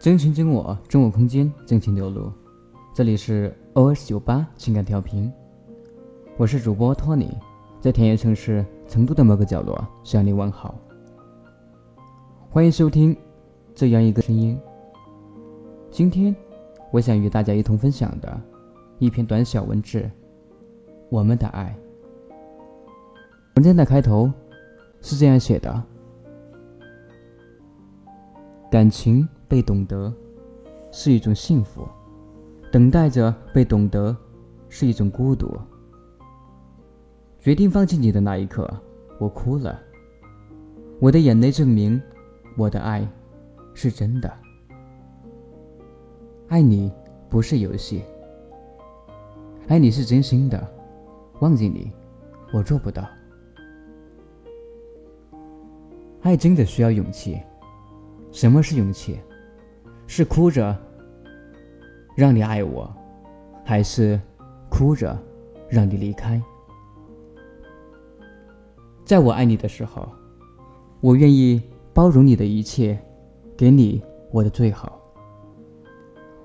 真情真我，真我空间，真情流露。这里是 OS 九八情感调频，我是主播托尼，在田园城市成都的某个角落向你问好。欢迎收听这样一个声音。今天，我想与大家一同分享的一篇短小文字：我们的爱。文章的开头是这样写的。感情被懂得是一种幸福，等待着被懂得是一种孤独。决定放弃你的那一刻，我哭了。我的眼泪证明我的爱是真的。爱你不是游戏，爱你是真心的。忘记你，我做不到。爱真的需要勇气。什么是勇气？是哭着让你爱我，还是哭着让你离开？在我爱你的时候，我愿意包容你的一切，给你我的最好。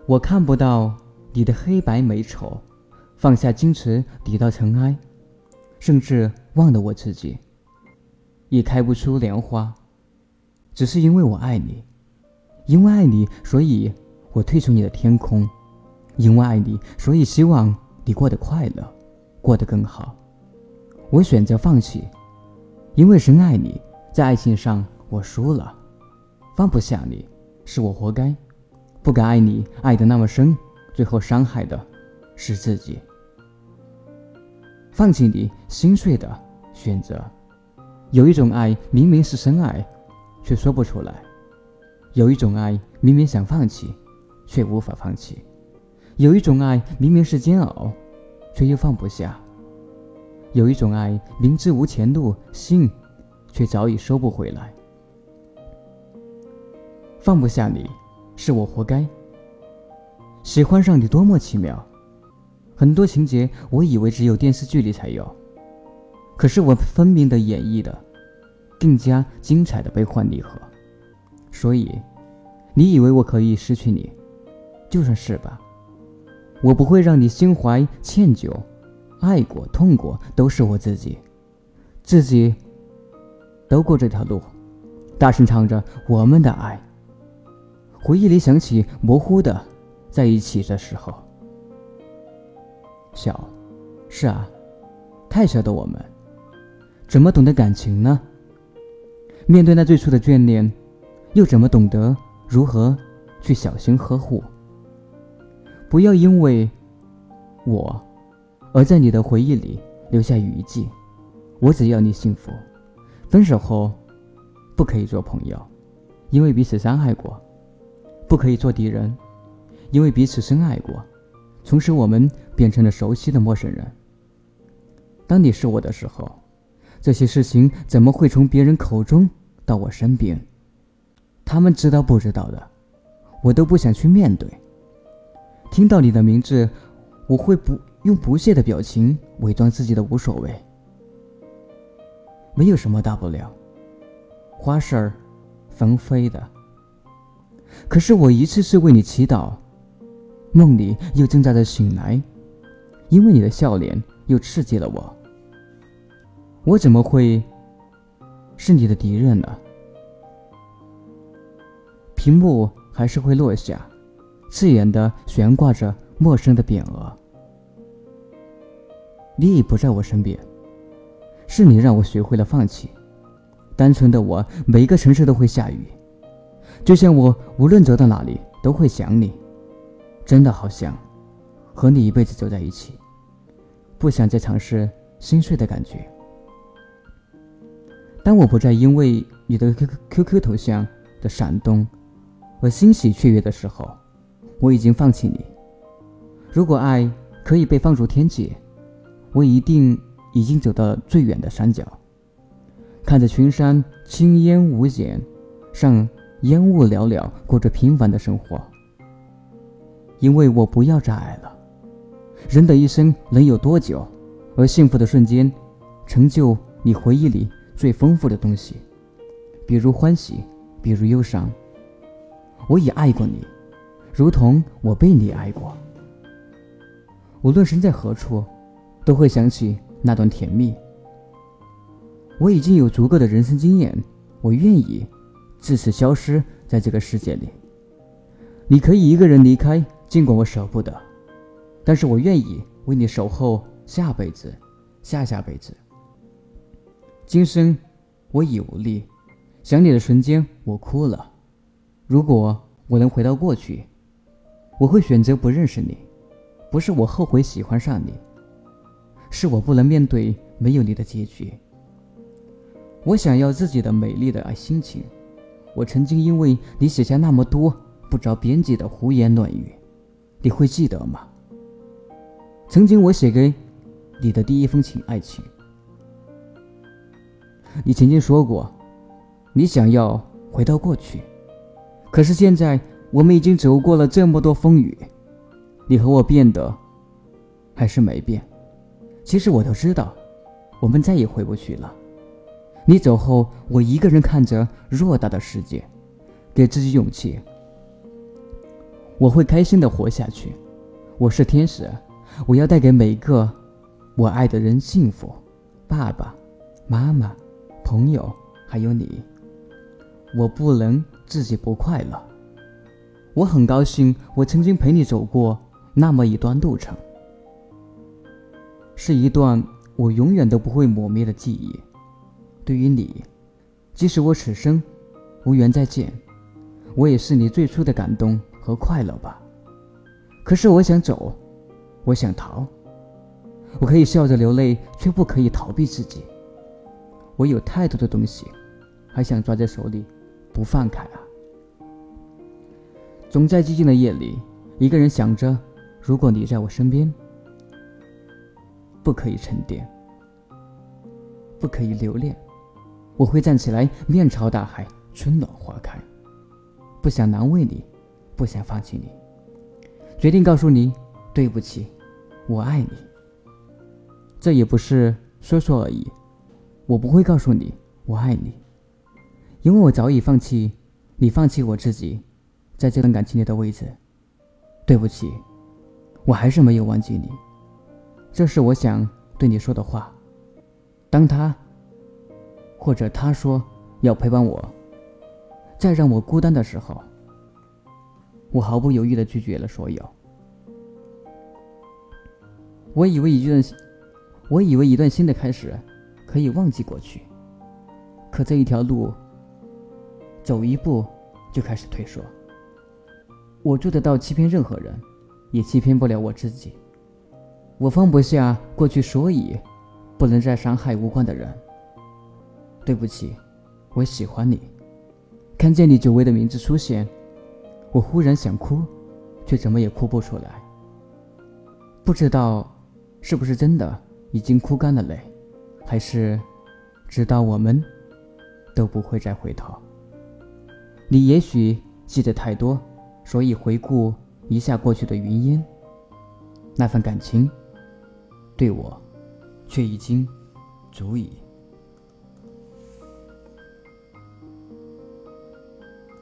我看不到你的黑白美丑，放下矜持，抵到尘埃，甚至忘了我自己，也开不出莲花。只是因为我爱你，因为爱你，所以我退出你的天空；因为爱你，所以希望你过得快乐，过得更好。我选择放弃，因为深爱你，在爱情上我输了，放不下你，是我活该。不敢爱你，爱得那么深，最后伤害的是自己。放弃你，心碎的选择。有一种爱，明明是深爱。却说不出来。有一种爱，明明想放弃，却无法放弃；有一种爱，明明是煎熬，却又放不下；有一种爱，明知无前路，心却早已收不回来。放不下你，是我活该。喜欢上你多么奇妙，很多情节我以为只有电视剧里才有，可是我分明的演绎的。更加精彩的悲欢离合，所以，你以为我可以失去你，就算是吧。我不会让你心怀歉疚，爱过、痛过都是我自己，自己都过这条路，大声唱着我们的爱。回忆里想起模糊的在一起的时候，小，是啊，太小的我们，怎么懂得感情呢？面对那最初的眷恋，又怎么懂得如何去小心呵护？不要因为我而在你的回忆里留下余迹。我只要你幸福。分手后不可以做朋友，因为彼此伤害过；不可以做敌人，因为彼此深爱过。从此我们变成了熟悉的陌生人。当你是我的时候。这些事情怎么会从别人口中到我身边？他们知道不知道的，我都不想去面对。听到你的名字，我会不用不屑的表情伪装自己的无所谓。没有什么大不了，花事儿纷飞的。可是我一次次为你祈祷，梦里又挣扎着醒来，因为你的笑脸又刺激了我。我怎么会是你的敌人呢？屏幕还是会落下，刺眼的悬挂着陌生的匾额。你已不在我身边，是你让我学会了放弃。单纯的我，每一个城市都会下雨，就像我无论走到哪里都会想你。真的好想和你一辈子走在一起，不想再尝试心碎的感觉。当我不再因为你的 QQQ 头像的闪动和欣喜雀跃的时候，我已经放弃你。如果爱可以被放入天界，我一定已经走到最远的山脚，看着群山青烟无减，上烟雾袅袅，过着平凡的生活。因为我不要再爱了。人的一生能有多久？而幸福的瞬间，成就你回忆里。最丰富的东西，比如欢喜，比如忧伤。我已爱过你，如同我被你爱过。无论身在何处，都会想起那段甜蜜。我已经有足够的人生经验，我愿意自此消失在这个世界里。你可以一个人离开，尽管我舍不得，但是我愿意为你守候下辈子、下下辈子。今生我已无力，想你的瞬间我哭了。如果我能回到过去，我会选择不认识你。不是我后悔喜欢上你，是我不能面对没有你的结局。我想要自己的美丽的爱心情。我曾经因为你写下那么多不着边际的胡言乱语，你会记得吗？曾经我写给你的第一封情爱情，你曾经说过，你想要回到过去，可是现在我们已经走过了这么多风雨。你和我变得还是没变，其实我都知道，我们再也回不去了。你走后，我一个人看着偌大的世界，给自己勇气。我会开心的活下去。我是天使，我要带给每个我爱的人幸福。爸爸妈妈、朋友，还有你，我不能自己不快乐。我很高兴，我曾经陪你走过。那么一段路程，是一段我永远都不会磨灭的记忆。对于你，即使我此生无缘再见，我也是你最初的感动和快乐吧。可是我想走，我想逃，我可以笑着流泪，却不可以逃避自己。我有太多的东西，还想抓在手里不放开啊！总在寂静的夜里，一个人想着。如果你在我身边，不可以沉淀，不可以留恋，我会站起来，面朝大海，春暖花开。不想难为你，不想放弃你，决定告诉你对不起，我爱你。这也不是说说而已，我不会告诉你我爱你，因为我早已放弃你放弃我自己在这段感情里的位置。对不起。我还是没有忘记你，这是我想对你说的话。当他或者他说要陪伴我，再让我孤单的时候，我毫不犹豫的拒绝了所有。我以为一段，我以为一段新的开始可以忘记过去，可这一条路，走一步就开始退缩。我做得到欺骗任何人。也欺骗不了我自己，我放不下过去，所以不能再伤害无关的人。对不起，我喜欢你。看见你久违的名字出现，我忽然想哭，却怎么也哭不出来。不知道是不是真的已经哭干了泪，还是直到我们都不会再回头。你也许记得太多，所以回顾。一下过去的云烟，那份感情，对我，却已经足以。